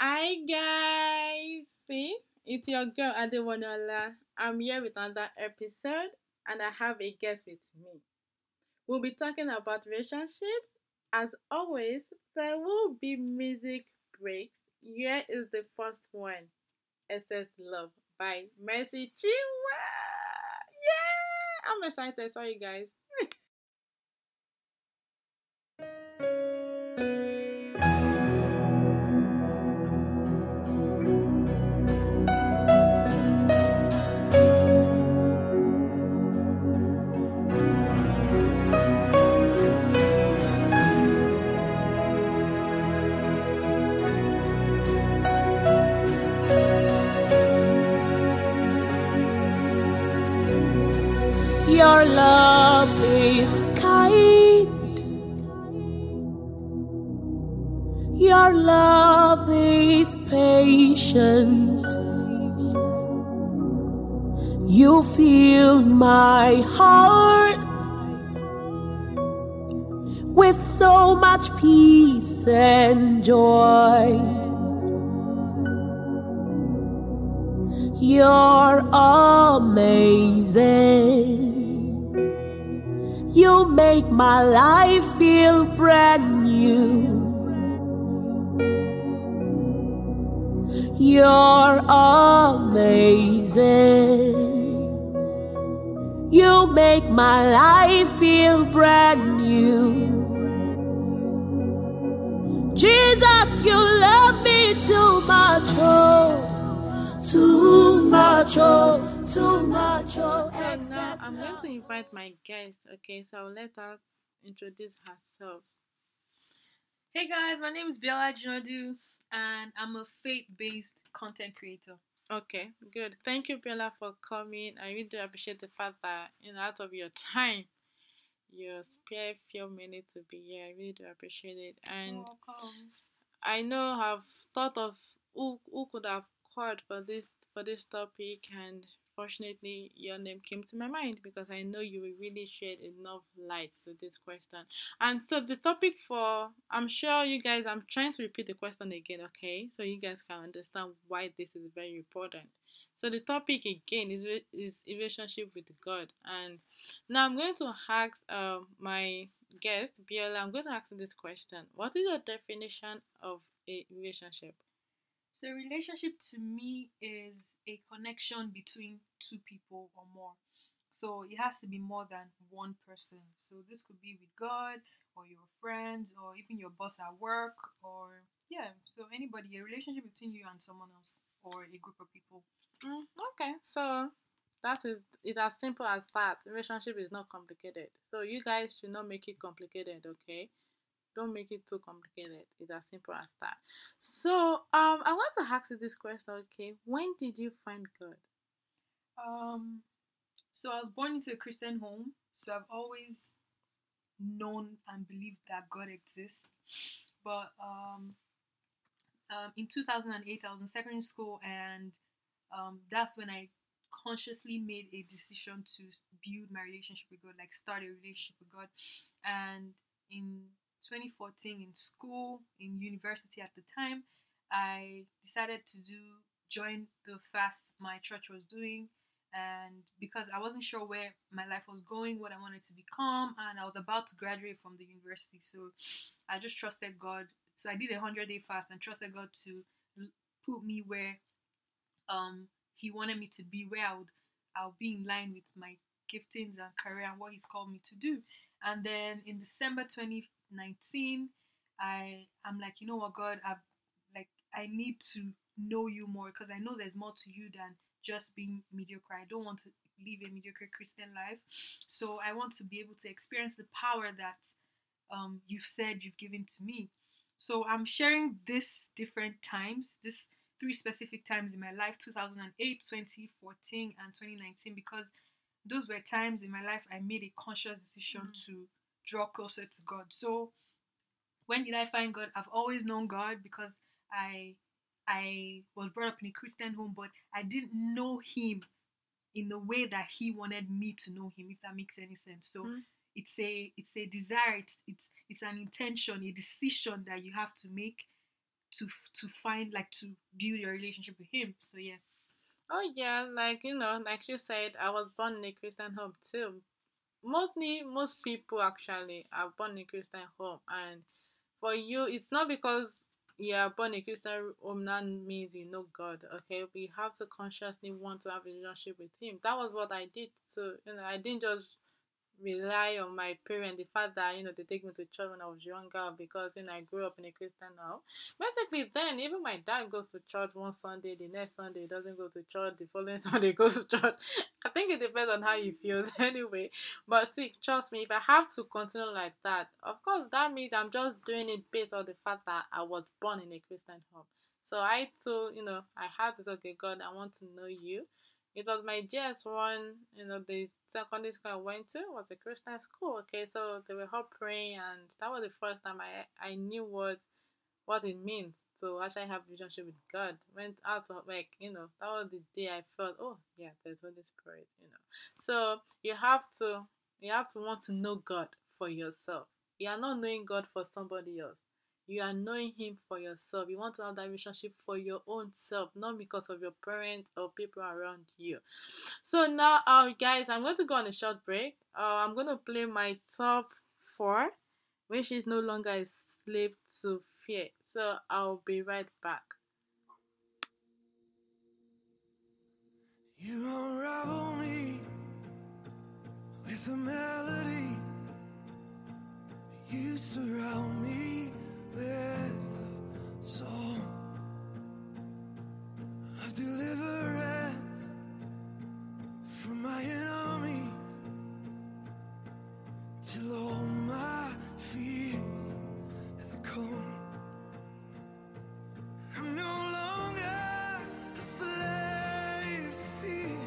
Hi guys, see, it's your girl Adewonuola. I'm here with another episode, and I have a guest with me. We'll be talking about relationships. As always, there will be music breaks. Here is the first one, Excess Love by Mercy Chinwo. Yeah, I'm excited. Sorry guys. You fill my heart with so much peace and joy. You're amazing. You make my life feel brand new. You're amazing. You make my life feel brand new. Jesus, you love me too much, oh, too much, oh, too much, oh. So now I'm going to invite my guest. Okay, so I'll let her introduce herself. Hey guys, my name is Biola Jinadu and I'm a faith-based content creator. Okay, good. Thank you, Biola, for coming. I really do appreciate the fact that you know out of your time, you spare a few minutes to be here. I really do appreciate it. And. I know I've thought of who who could have called for this for this topic, and fortunately, your name came to my mind because I know you really shed enough light to this question. And so the topic for I'm sure you guys I'm trying to repeat the question again, okay, so you guys can understand why this is very important. So the topic again is is relationship with God, and now I'm going to ask um my guest Biola. I'm going to ask this question: What is your definition of a relationship? So relationship to me is a connection between two people or more. So it has to be more than one person. So this could be with God or your friends or even your boss at work or yeah, so anybody, a relationship between you and someone else or a group of people. Mm, okay, so that is it as simple as that. Relationship is not complicated. So you guys should not make it complicated, okay? Don't make it too complicated. It's as simple as that. So um I want to ask you this question, okay? When did you find God? Um so I was born into a Christian home, so I've always known and believed that God exists. But um um, in 2008, I was in secondary school, and um, that's when I consciously made a decision to build my relationship with God, like start a relationship with God. And in 2014, in school, in university at the time, I decided to do join the fast my church was doing. And because I wasn't sure where my life was going, what I wanted to become, and I was about to graduate from the university, so I just trusted God so I did a hundred day fast and trusted God to put me where um He wanted me to be, where I would I'll be in line with my giftings and career and what He's called me to do. And then in December 2019, I I'm like, you know what, God, I've like I need to know you more because I know there's more to you than just being mediocre. I don't want to live a mediocre Christian life. So I want to be able to experience the power that um, you've said you've given to me. So I'm sharing this different times, this three specific times in my life 2008, 2014, and 2019, because those were times in my life I made a conscious decision Mm. to draw closer to God. So when did I find God? I've always known God because I I was brought up in a Christian home, but I didn't know Him in the way that He wanted me to know Him, if that makes any sense. So Mm. it's a it's a desire, it's it's it's an intention, a decision that you have to make to to find like to build your relationship with him. So yeah. Oh yeah, like you know, like you said, I was born in a Christian home too. Mostly, most people actually are born in Christian home, and for you, it's not because you are born in Christian home that means you know God. Okay, we have to consciously want to have a relationship with Him. That was what I did. So you know, I didn't just rely on my parents, the fact that you know they take me to church when I was younger because you know I grew up in a Christian home. Basically, then even my dad goes to church one Sunday, the next Sunday he doesn't go to church, the following Sunday goes to church. I think it depends on how he feels anyway. But see, trust me, if I have to continue like that, of course that means I'm just doing it based on the fact that I was born in a Christian home. So I too, you know, I had to say, okay, God, I want to know you. It was my JS1, you know, the secondary school I went to was a Christian school. Okay, so they were all praying, and that was the first time I I knew what what it means to actually have relationship with God. Went out to like you know that was the day I felt oh yeah there's Holy Spirit you know. So you have to you have to want to know God for yourself. You are not knowing God for somebody else. You are knowing Him for yourself. You want to have that relationship for your own self, not because of your parents or people around you. So now, uh, guys, I'm going to go on a short break. Uh, I'm going to play my top four, which is no longer a slave to fear. So I'll be right back. You unravel me with a melody. You surround me with a of deliverance from my enemies till all my fears have gone. I'm no longer a slave to fear.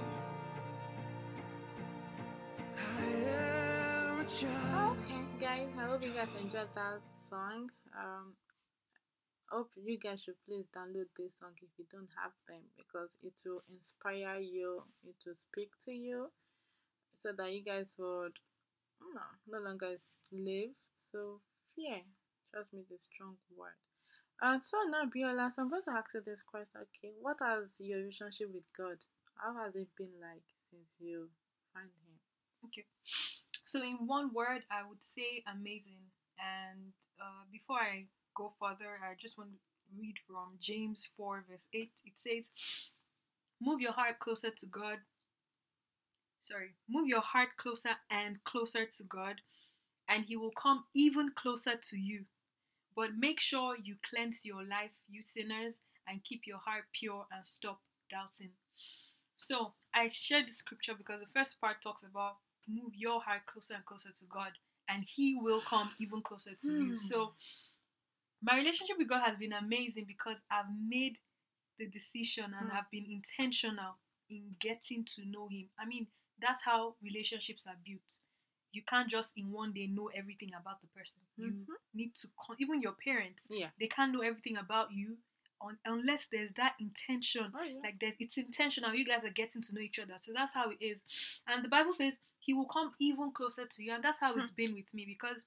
I am a child. Guys, I hope you guys enjoyed that song. Um, hope you guys should please download this song if you don't have them because it will inspire you, it will speak to you, so that you guys would no, no longer live so fear. Trust me, a strong word. And so now, Biola, so I'm going to ask you this question. Okay, what has your relationship with God? How has it been like since you find Him? Okay. So in one word, I would say amazing. And uh, before I go further, I just want to read from James 4, verse 8. It says, Move your heart closer to God. Sorry, move your heart closer and closer to God, and He will come even closer to you. But make sure you cleanse your life, you sinners, and keep your heart pure and stop doubting. So I shared the scripture because the first part talks about move your heart closer and closer to God, and He will come even closer to you. Hmm. So my relationship with God has been amazing because I've made the decision and Hmm. I've been intentional in getting to know Him. I mean, that's how relationships are built. You can't just in one day know everything about the person. You Mhm. need to, con- even your parents, Yeah. they can't know everything about you un- unless there's that intention Oh, yeah. like there's it's intentional you guys are getting to know each other so that's how it is and the bible says he will come even closer to you. And that's how it's been with me because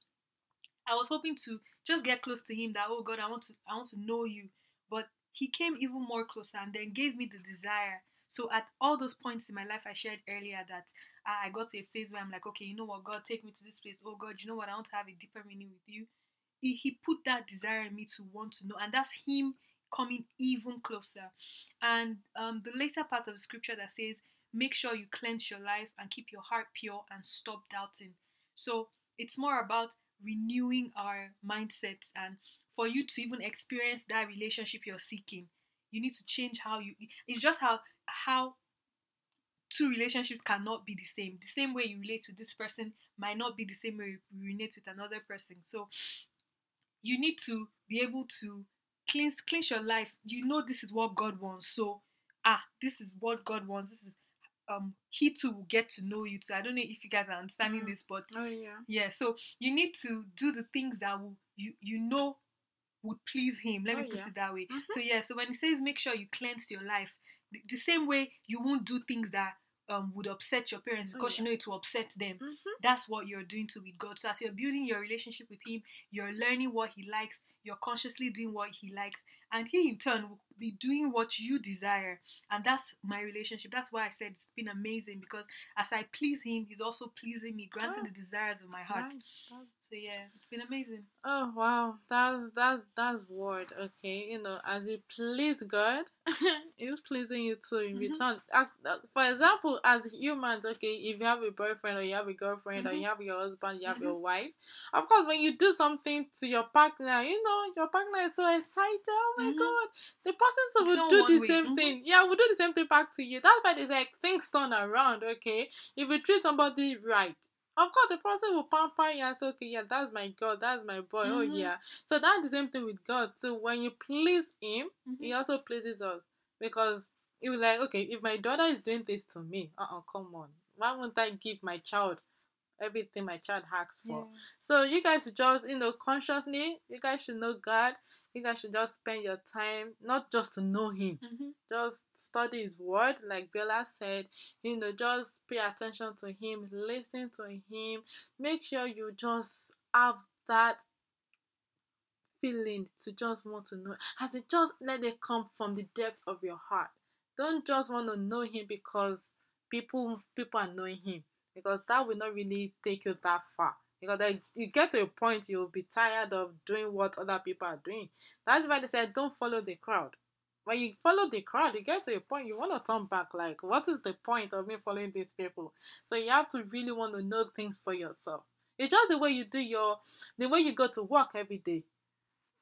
i was hoping to just get close to him that oh god i want to i want to know you. But he came even more closer and then gave me the desire. So at all those points in my life i shared earlier that i I got to a phase where i'm like okay you know what god take me to this place. Oh god you know what i want to have a deeper meaning with you. He, he put that desire in me to want to know and that's him coming even closer. And um, the later part of the scripture that says make sure you cleanse your life and keep your heart pure and stop doubting. So it's more about renewing our mindsets and for you to even experience that relationship you're seeking. You need to change how you it's just how how two relationships cannot be the same. The same way you relate with this person might not be the same way you relate with another person. So you need to be able to cleanse cleanse your life. You know this is what god wants. So ah this is what god wants. This is um he too will get to know you too i don't know if you guys are understanding Mm. this but Oh, yeah. yeah so you need to do the things that will you you know would please him let Oh, me put yeah. it that way Mhm. so yeah so when he says make sure you cleanse your life the, the same way you won't do things that um would upset your parents Oh, because yeah. you know it will upset them Mhm. that's what you're doing to with God. So as you're building your relationship with Him, you're learning what He likes, you're consciously doing what He likes, and He in turn will be doing what you desire. And that's my relationship. That's why I said it's been amazing because as I please Him, He's also pleasing me, granting Oh, the desires of my heart. Nice, So yeah, it's been amazing. Oh wow, that's that's that's word. Okay, you know, as you please God, He's pleasing you too in Mhm. return. Uh, For example, as humans, okay, if you have a boyfriend or you have a girlfriend or Mhm. you have your husband, you have Mhm. your wife. Of course, when you do something to your partner, you know, your partner is so excited. Oh my Mhm. God, the person so It's will do the way. same thing. Yeah, will do the same thing back to you. That's why they say things turn around. Okay, if you treat somebody right. Of course, the person will pamper you and say, okay, yeah, that's my girl, that's my boy. Oh, Mhm. yeah. So that's the same thing with God. So when you please Him, He Mhm. also pleases us because He was like, okay, if my daughter is doing this to me, uh uh come on. Why won't I give my child everything my child asks for? Yeah. So you guys should just, you know, consciously, you guys should know God. You guys should just spend your time, not just to know Him, Mhm. just study his word like biola said you know just pay attention to him listen to him. Make sure you just have that feeling to just want to know as it just let it come from the depth of your heart. Don't just want to know him because people people are knowing him because that will not really take you that far because you get to a point you'll be tired of doing what other people are doing that's why they said don't follow the crowd when you follow the crowd, you get to a point you want to turn back. Like, what is the point of me following these people? So you have to really want to know things for yourself. It's just the way you do your, the way you go to work every day.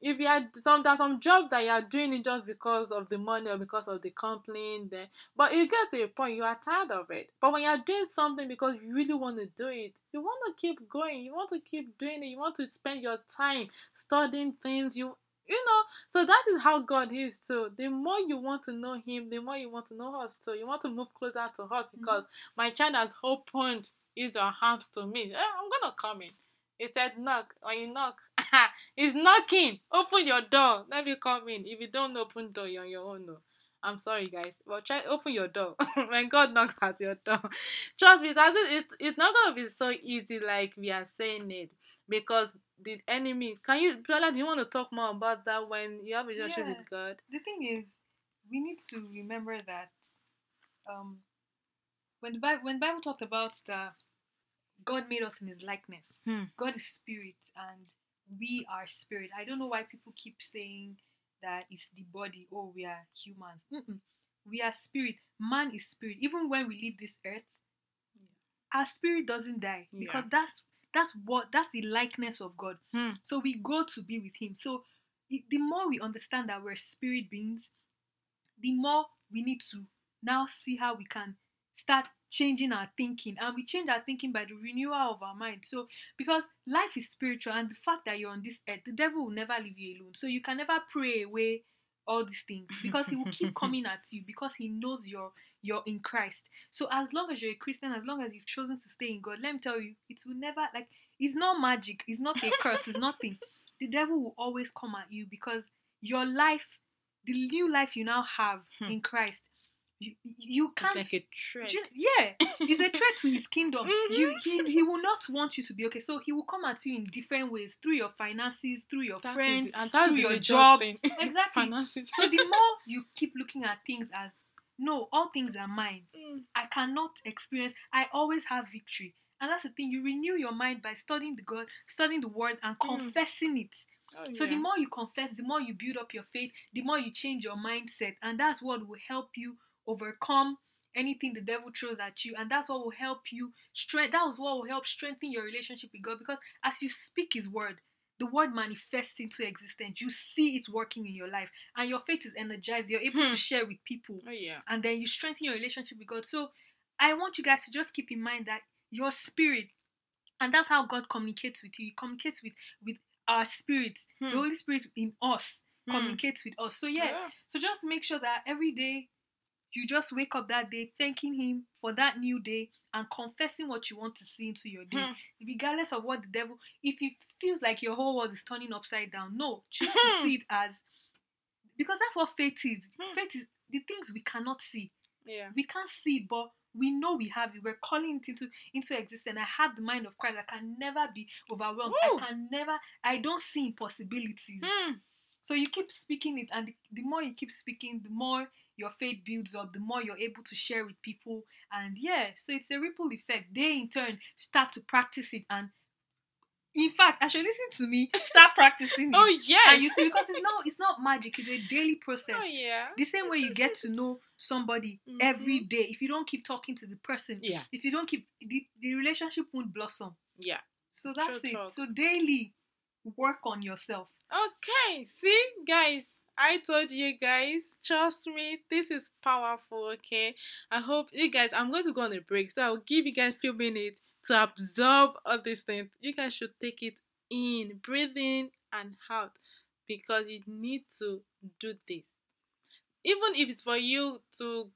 If you had some, there's some job that you are doing it just because of the money or because of the company, then, but you get to a point you are tired of it. But when you are doing something because you really want to do it, you want to keep going. You want to keep doing it. You want to spend your time studying things. You you know so that is how god is too the more you want to know him the more you want to know us too you want to move closer to us because my child has opened his or arms to me Eh, i'm gonna come in he said knock when you knock he's knocking open your door let me come in if you don't open door you're on your own no I'm sorry, guys, but try open your door when God knocks at your door. Trust me, it. it. It's not gonna be so easy like we are saying it because the enemy. Can you, Biola? Do you want to talk more about that when you have a relationship Yeah. with God? The thing is, we need to remember that um, when the Bible when the Bible talked about that God made us in His likeness, Hmm. God is spirit and we are spirit. I don't know why people keep saying that it's the body. Oh, we are humans. Mm-mm. We are spirit. Man is spirit. Even when we leave this earth, our spirit doesn't die because Yeah. that's that's what that's the likeness of God. Hmm. So we go to be with Him. So the more we understand that we're spirit beings, the more we need to now see how we can start changing our thinking and we change our thinking by the renewal of our mind. So because life is spiritual and the fact that you're on this earth the devil will never leave you alone. So you can never pray away all these things because he will keep coming at you because he knows you're you're in christ. So as long as you're a christian as long as you've chosen to stay in god let me tell you it will never like it's not magic it's not a curse it's nothing. The devil will always come at you because your life the new life you now have Hmm. in christ you, you can't like a threat. Yeah, it's a threat to his kingdom. You, Mhm. he, he will not want you to be okay. So he will come at you in different ways through your finances, through your That friends. the- and through your job. Exactly. Finances. So the more you keep looking at things as no, all things are mine. Mm. I cannot experience. I always have victory, and that's the thing. You renew your mind by studying the God, studying the Word, and Mm. confessing it. Oh, So the more you confess, the more you build up your faith, the more you change your mindset, and that's what will help you overcome anything the devil throws at you, and that's what will help you strength. That was what will help strengthen your relationship with God, because as you speak His word, the word manifests into existence. You see it working in your life, and your faith is energized. You're able Hmm. to share with people, Oh yeah. and then you strengthen your relationship with God. So I want you guys to just keep in mind that your spirit, and that's how God communicates with you. He communicates with with our spirits. Hmm. The Holy Spirit in us Hmm. communicates with us. So yeah, so just make sure that every day you just wake up that day thanking Him for that new day and confessing what you want to see into your day, Hmm. regardless of what the devil. If it feels like your whole world is turning upside down, no, choose to Hmm. see it as because that's what faith is. Hmm. Faith is the things we cannot see Yeah. we can't see it, but we know we have it. We're calling it into into existence. I have the mind of Christ. I can never be overwhelmed. Woo! I can never. I don't see impossibilities. Hmm. So you keep speaking it, and the, the more you keep speaking, the more your faith builds up, the more you're able to share with people. And yeah, so it's a ripple effect. They in turn start to practice it and in fact, actually listen to me, start practicing it. Oh yes. And you see, because it's not it's not magic, it's a daily process. Oh yeah. The same way you get to know somebody every day. If you don't keep talking to the person, Yeah. if you don't keep the, the relationship won't blossom. Yeah. So that's True it. talk. So daily work on yourself. Okay, see, guys, I told you guys, trust me, this is powerful, okay? I hope you guys, I'm going to go on a break, so I'll give you guys a few minutes to absorb all these things. You guys should take it in, breathe in and out, because you need to do this. Even if it's for you to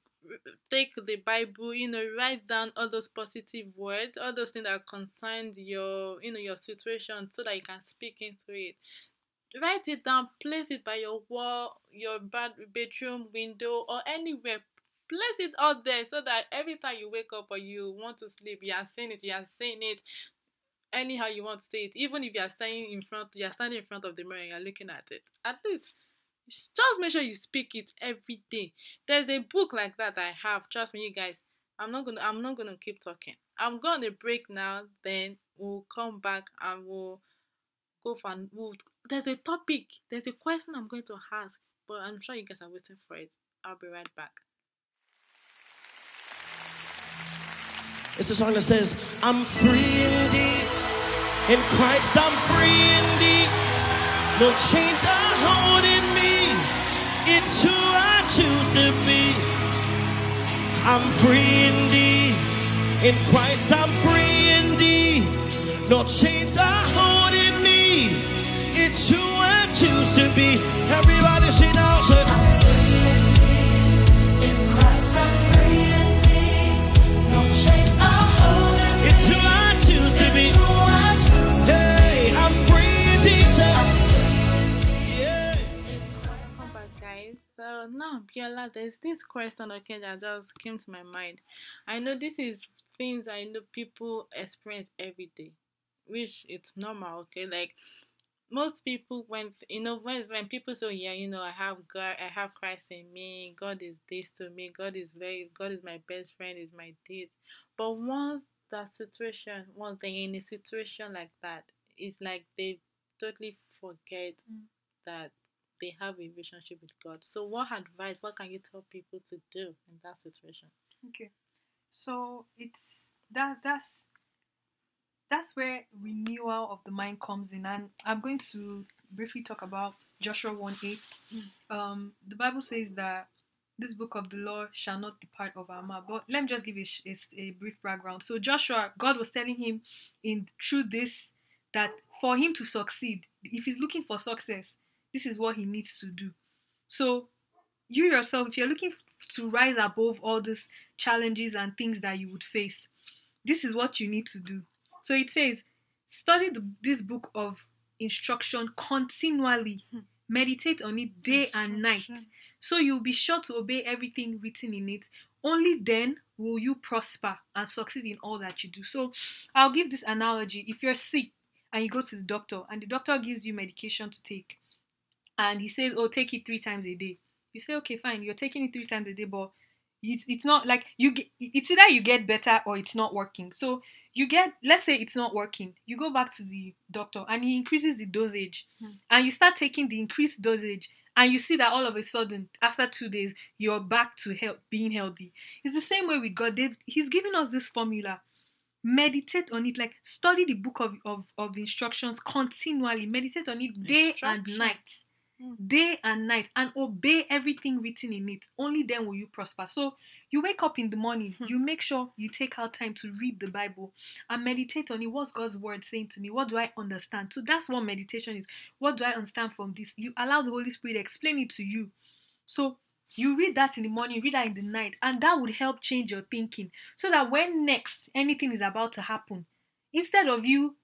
take the Bible, you know, write down all those positive words, all those things that concern your, you know, your situation, so that you can speak into it write it down place it by your wall your bed- bedroom window or anywhere. Place it out there so that every time you wake up or you want to sleep you are saying it you are saying it anyhow you want to say it. Even if you are standing in front you are standing in front of the mirror and you're looking at it. At least just make sure you speak it every day. There's a book like that i have trust me you guys i'm not gonna i'm not gonna keep talking. I'm to break now then we'll come back and we'll go for an, we'll, there's a topic there's a question i'm going to ask but i'm sure you guys are waiting for it i'll be right back It's a song that says, I'm free indeed. In Christ, I'm free indeed. No chains are holding me. It's who I choose to be. I'm free indeed. In Christ, I'm free indeed. No chains are holding. It's who I choose to be. Everybody sing out. Say, It's who I choose to be. Hey, I'm free indeed. Say, Yeah. Back, guys. So now, Biola, there's this question okay that just came to my mind. I know this is things I know people experience every day, which it's normal. Okay, like most people when you know when when people say yeah you know I have God I have Christ in me God is this to me God is very God is my best friend is my this but once that situation once they're in a situation like that it's like they totally forget Mm. that they have a relationship with God so what advice what can you tell people to do in that situation Okay. So it's that that's that's where renewal of the mind comes in. And I'm going to briefly talk about Joshua 1 8. Um, the Bible says that this book of the law shall not depart of our mouth. But let me just give you a, a a brief background. So Joshua, God was telling him in through this that for him to succeed, if he's looking for success, this is what he needs to do. So you yourself, if you're looking to rise above all these challenges and things that you would face, this is what you need to do. So it says, study the, this book of instruction continually, hmm. meditate on it day and night, so you'll be sure to obey everything written in it. Only then will you prosper and succeed in all that you do. So I'll give this analogy. If you're sick and you go to the doctor and the doctor gives you medication to take, and he says, "Oh, take it three times a day," you say, "Okay, fine. You're taking it three times a day, but it's it's not like you get it's either you get better or it's not working so you get let's say it's not working you go back to the doctor and he increases the dosage Hmm. and you start taking the increased dosage and you see that all of a sudden after two days you're back to health being healthy. It's the same way with god. They've, he's giving us this formula. Meditate on it. Like study the book of, of, of instructions continually. Meditate on it day and night. Hmm. day and night and obey everything written in it. Only then will you prosper. So you wake up in the morning Hmm. you make sure you take out time to read the bible and meditate on it. What's god's word saying to me? What do i understand? So that's what meditation is. What do i understand from this? You allow the holy spirit explain it to you. So you read that in the morning read that in the night and that would help change your thinking. So that when next anything is about to happen instead of you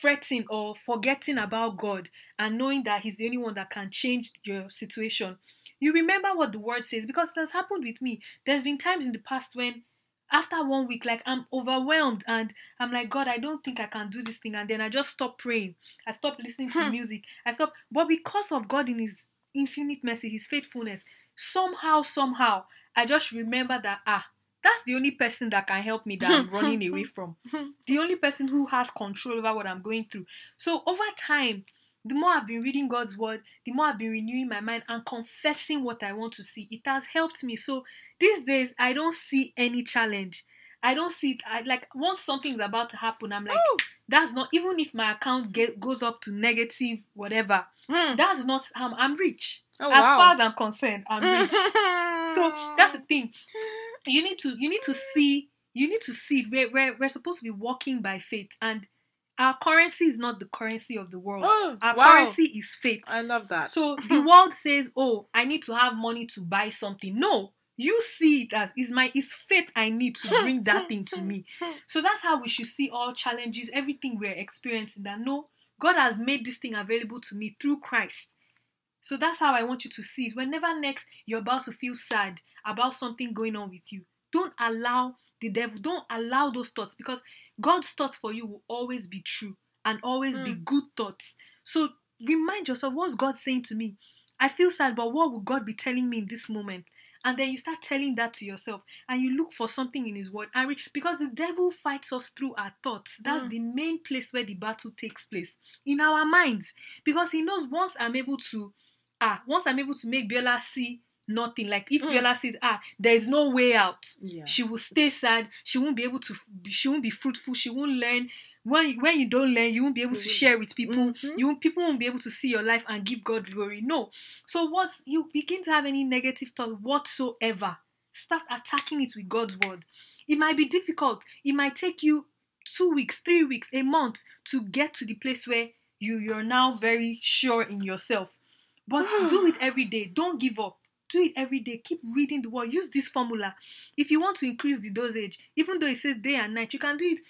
fretting or forgetting about god and knowing that he's the only one that can change your situation you remember what the word says because it has happened with me there's been times in the past when after one week like i'm overwhelmed and i'm like god i don't think i can do this thing and then i just stop praying i stop listening to Hmm. music i stop but because of god in his infinite mercy, His faithfulness, somehow, somehow, I just remember that ah, that's the only person that can help me that I'm running away from. The only person who has control over what I'm going through. So over time, the more I've been reading God's word, the more I've been renewing my mind and confessing what I want to see. It has helped me. So these days, I don't see any challenge. I don't see it. I, like once something's about to happen, I'm like, Ooh. that's not even if my account get, goes up to negative whatever. Hmm. That's not. I'm, I'm rich. Oh, as wow. far as I'm concerned, I'm rich. so that's the thing. You need to you need to see you need to see we're, we're, we're supposed to be walking by faith and our currency is not the currency of the world. Oh, our wow. currency is faith. I love that. So the world says, "Oh, I need to have money to buy something." No, you see it as is my is faith I need to bring that thing to me. So that's how we should see all challenges, everything we're experiencing. That no, God has made this thing available to me through Christ. So that's how I want you to see it. Whenever next you're about to feel sad about something going on with you, don't allow the devil, don't allow those thoughts because God's thoughts for you will always be true and always be good thoughts. So remind yourself what's God saying to me? I feel sad, but what would God be telling me in this moment? And then you start telling that to yourself and you look for something in His Word. And re- because the devil fights us through our thoughts, that's Mm. the main place where the battle takes place in our minds. Because he knows once I'm able to, ah, once I'm able to make Biola see nothing, like if Mm. Biola says, ah, there is no way out, yeah. she will stay sad. She won't be able to she won't be fruitful. She won't learn. When you, when you don't learn you won't be able to share with people. Mhm. you people won't be able to see your life and give god glory. No. So once you begin to have any negative thought whatsoever start attacking it with god's word. It might be difficult. It might take you two weeks three weeks a month to get to the place where you you're now very sure in yourself. But do it every day. Don't give up do it every day keep reading the word use this formula if you want to increase the dosage even though it says day and night you can do it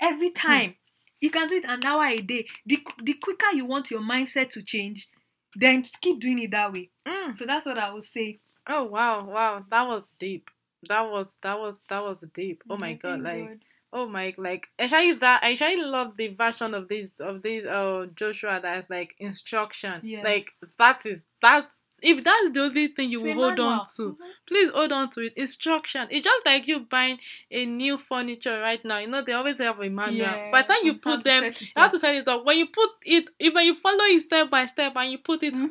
every time you can do it an hour a day the, the quicker you want your mindset to change then keep doing it that way Mm. so that's what i would say Oh wow, wow, that was deep. That was that was that was deep. Oh my god, like oh my like actually that I actually love the version of this of this uh Joshua that is like instruction. Yeah. Like that is that if that's the only thing you will hold on to, Mhm. please hold on to it. Instruction. It's just like you buying a new furniture right now. You know they always have a manual. Yeah, By the time you put them, you have to set it up. When you put it, even you follow it step by step and you put it, Mhm. you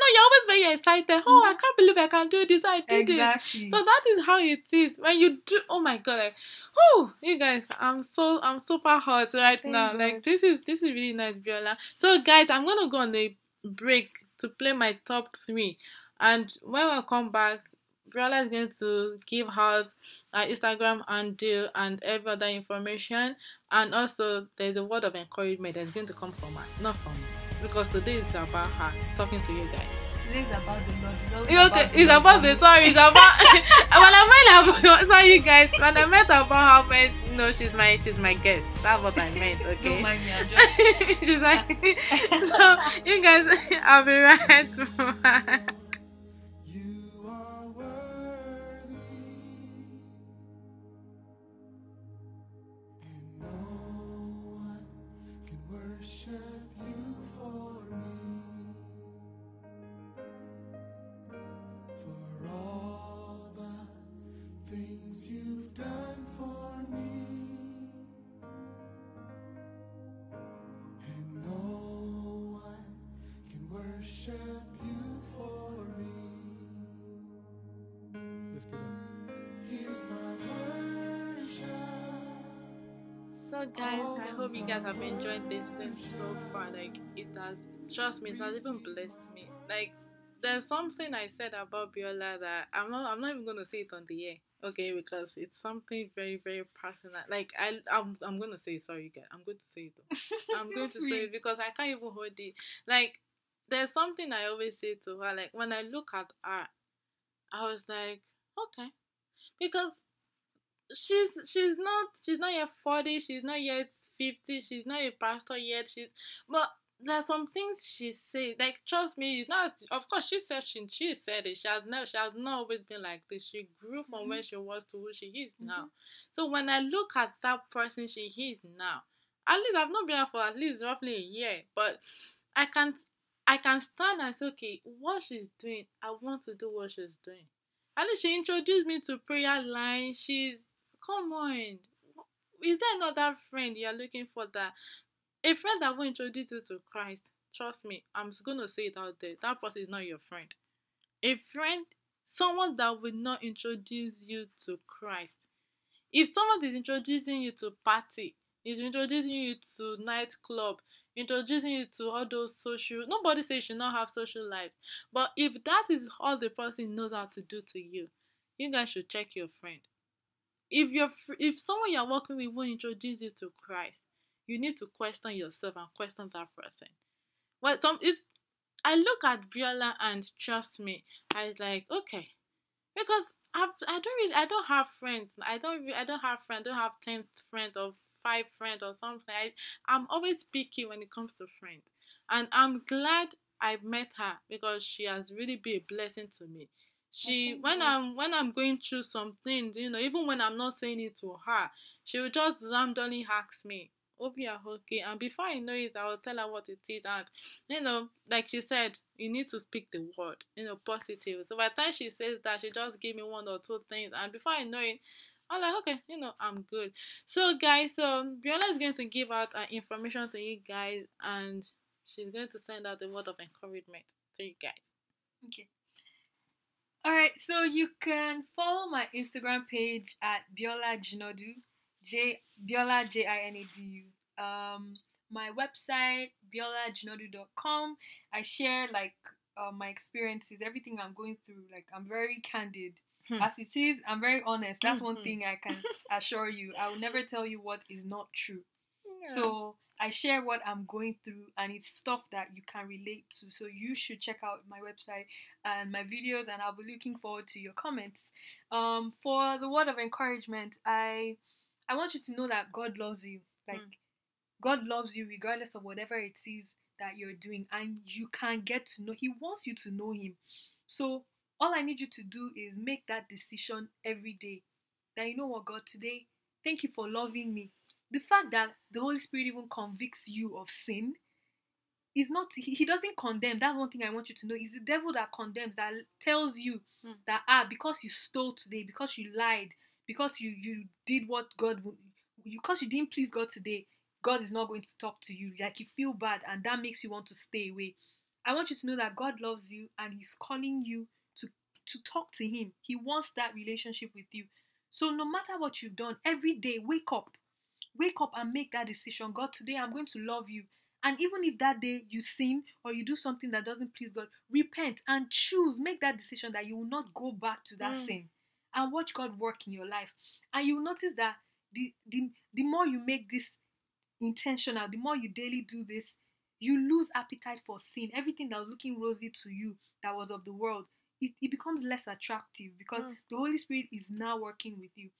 know you're always very excited. Oh, I can't believe I can do this. I do this. So that is how it is when you do. Oh my god! Like, oh, you guys, I'm so I'm super hot right Thank now. God. Like this is this is really nice, Biola. So guys, I'm gonna go on a break to play my top three, and when we come back. Biola is going to give out her Instagram handle and every other information, and also there's a word of encouragement that's going to come from her, not from me, because today is about her talking to you guys. Today's about the lord it's always It's okay. about the It's Lord. about the sorry. It's about when I meant about sorry, you guys. When I meant about her friend, you know, she's my she's my guest. That's what I meant. don't mind me i'm just she's like so. You guys, I'll be right back. You are worthy, and no one can worship So guys, I hope you guys have enjoyed this thing so far. Like it has, trust me, it has even blessed me. Like there's something I said about Biola that I'm not, I'm not even gonna say it on the air, okay? Because it's something very, very personal. Like I, I'm, I'm gonna say it, sorry, guys. I'm going to say it. though. I'm going to say it because I can't even hold it. Like there's something I always say to her. Like when I look at her, I was like, okay, because she's she's not she's not yet 40 she's not yet 50 she's not a pastor yet she's but there's some things she said like trust me it's not of course she said she, she said it she has never she has not always been like this she grew from where mm-hmm. she was to who she is mm-hmm. now. So when i look at that person she is now at least i've not been her for at least roughly a year but i can I can stand and say, okay, what she's doing, I want to do what she's doing. She introduced me to prayer line. She's come on. Is there another friend you're looking for that a friend that will introduce you to Christ? Trust me, I'm just gonna say it out there. That person is not your friend. A friend, someone that will not introduce you to Christ. If someone is introducing you to party, is introducing you to nightclub, introducing you to all those social nobody says you should not have social lives but if that is all the person knows how to do to you you guys should check your friend. If you're if someone you're working with won't introduce you to christ you need to question yourself and question that person. Well some it i look at biola and trust me i was like okay because I've, I don't really I don't have friends. I don't I don't have friends I don't have ten friends or five friends or something. I, I'm always picky when it comes to friends. And I'm glad I've met her because she has really been a blessing to me. She when I'm when I'm going through some things, you know, even when I'm not saying it to her, she will just randomly ask me, Hope you are okay. And before I know it, I will tell her what it is. And you know, like she said, you need to speak the word, you know, positive. So by the time she says that, she just gave me one or two things, and before I know it, I'm like, okay, you know, I'm good. So, guys, so Biola is going to give out uh, information to you guys, and she's going to send out a word of encouragement to you guys. Okay. All right, so you can follow my Instagram page at Biola Jinadu, J Biola J I N A D U. Um, my website biolajinadu.com. I share like uh, my experiences, everything I'm going through. Like I'm very candid Hmm. As it is, I'm very honest. That's one mm-hmm. thing I can assure you. I will never tell you what is not true. Yeah. So I share what I'm going through, and it's stuff that you can relate to. So you should check out my website and my videos, and I'll be looking forward to your comments. Um, for the word of encouragement, I I want you to know that God loves you. Like mm. God loves you regardless of whatever it is that you're doing, and you can get to know. He wants you to know Him. So all I need you to do is make that decision every day. That you know what, God, today, thank you for loving me. The fact that the Holy Spirit even convicts you of sin is not, he, he doesn't condemn. That's one thing I want you to know. It's the devil that condemns, that tells you mm. that, ah, because you stole today, because you lied, because you, you did what God, you, because you didn't please God today, God is not going to talk to you. Like you feel bad, and that makes you want to stay away. I want you to know that God loves you and He's calling you to talk to Him. He wants that relationship with you. So, no matter what you've done, every day, wake up. Wake up and make that decision. God, today I'm going to love you. And even if that day you sin or you do something that doesn't please God, repent and choose, make that decision that you will not go back to that mm. sin and watch God work in your life. And you'll notice that the, the, the more you make this intentional, the more you daily do this, you lose appetite for sin. Everything that was looking rosy to you that was of the world, it, it becomes less attractive because mm. the Holy Spirit is now working with you.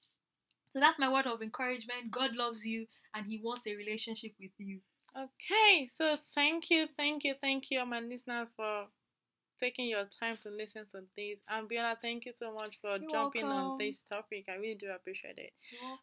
So that's my word of encouragement. God loves you and He wants a relationship with you. Okay, so thank you, thank you, thank you, my listeners, for taking your time to listen to this. And Biola, thank you so much for You're jumping welcome. on this topic. I really do appreciate it.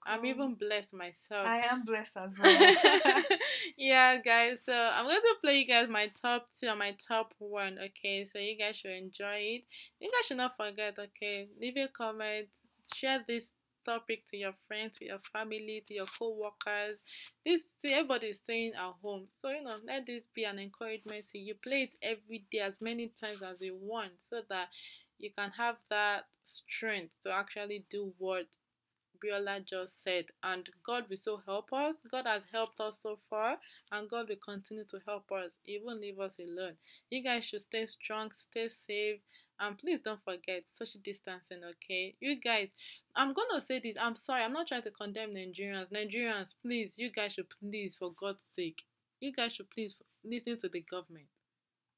I'm even blessed myself. I am blessed as well. yeah, guys. So I'm going to play you guys my top two or my top one. Okay, so you guys should enjoy it. You guys should not forget. Okay, leave a comment, share this topic to your friends, to your family, to your co-workers. This everybody is staying at home. So you know, let this be an encouragement to you. Play it every day as many times as you want so that you can have that strength to actually do what Biola just said. And God will so help us. God has helped us so far, and God will continue to help us. Won't leave us alone. You guys should stay strong, stay safe, and please don't forget social distancing, okay? You guys, I'm gonna say this. I'm sorry, I'm not trying to condemn Nigerians. Nigerians, please, you guys should please, for God's sake, you guys should please listen to the government.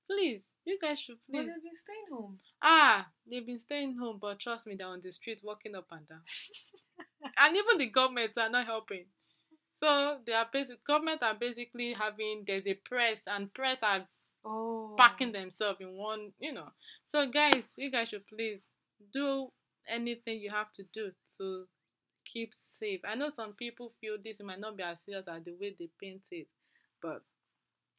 Please, you guys should please. But they've been staying home. Ah, they've been staying home, but trust me, they're on the street walking up and down. and even the government are not helping. So they are basic government are basically having there's a press and press are oh. packing themselves in one, you know. So, guys, you guys should please do anything you have to do to keep safe. I know some people feel this might not be as serious as the way they paint it, but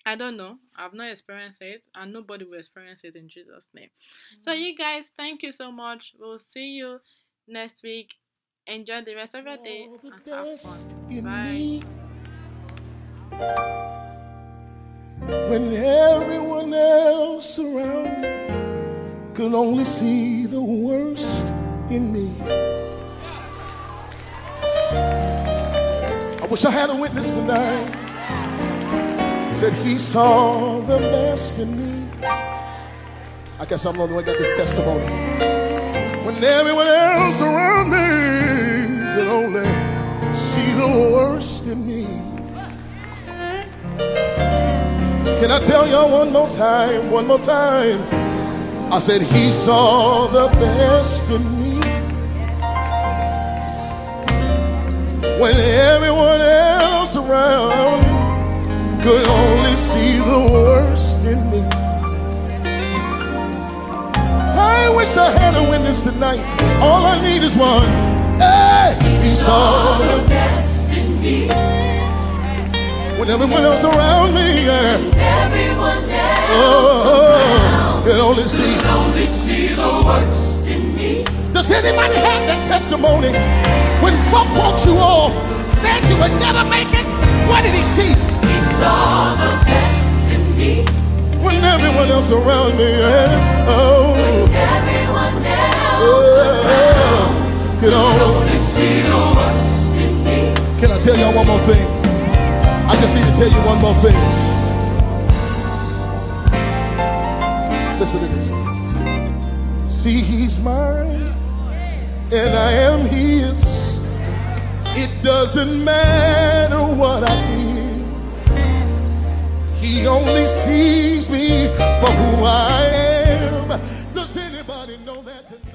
I don't know. I've not experienced it, and nobody will experience it in Jesus' name. So, you guys, thank you so much. We'll see you next week. Enjoy the rest of your day and have fun. Bye. When everyone else around me could only see the worst in me. I wish I had a witness tonight. Said he saw the best in me. I guess I'm the only one that got this testimony. When everyone else around me could only see the worst in me. Can I tell y'all one more time? One more time. I said he saw the best in me. When everyone else around me could only see the worst in me. I wish I had a witness tonight. All I need is one. Hey, he saw the best in me. When everyone else around me, yeah. Everyone else Oh, could only see. could only see the worst in me. Does anybody have that testimony? When folk walked you off, said you would never make it, what did he see? He saw the best in me. When everyone else around me is, oh, Everyone else oh, could only see the worst in me. Can I tell y'all one more thing? I just need to tell you one more thing. Listen to this. See, he's mine, and I am his. It doesn't matter what I did. He only sees me for who I am. Does anybody know that?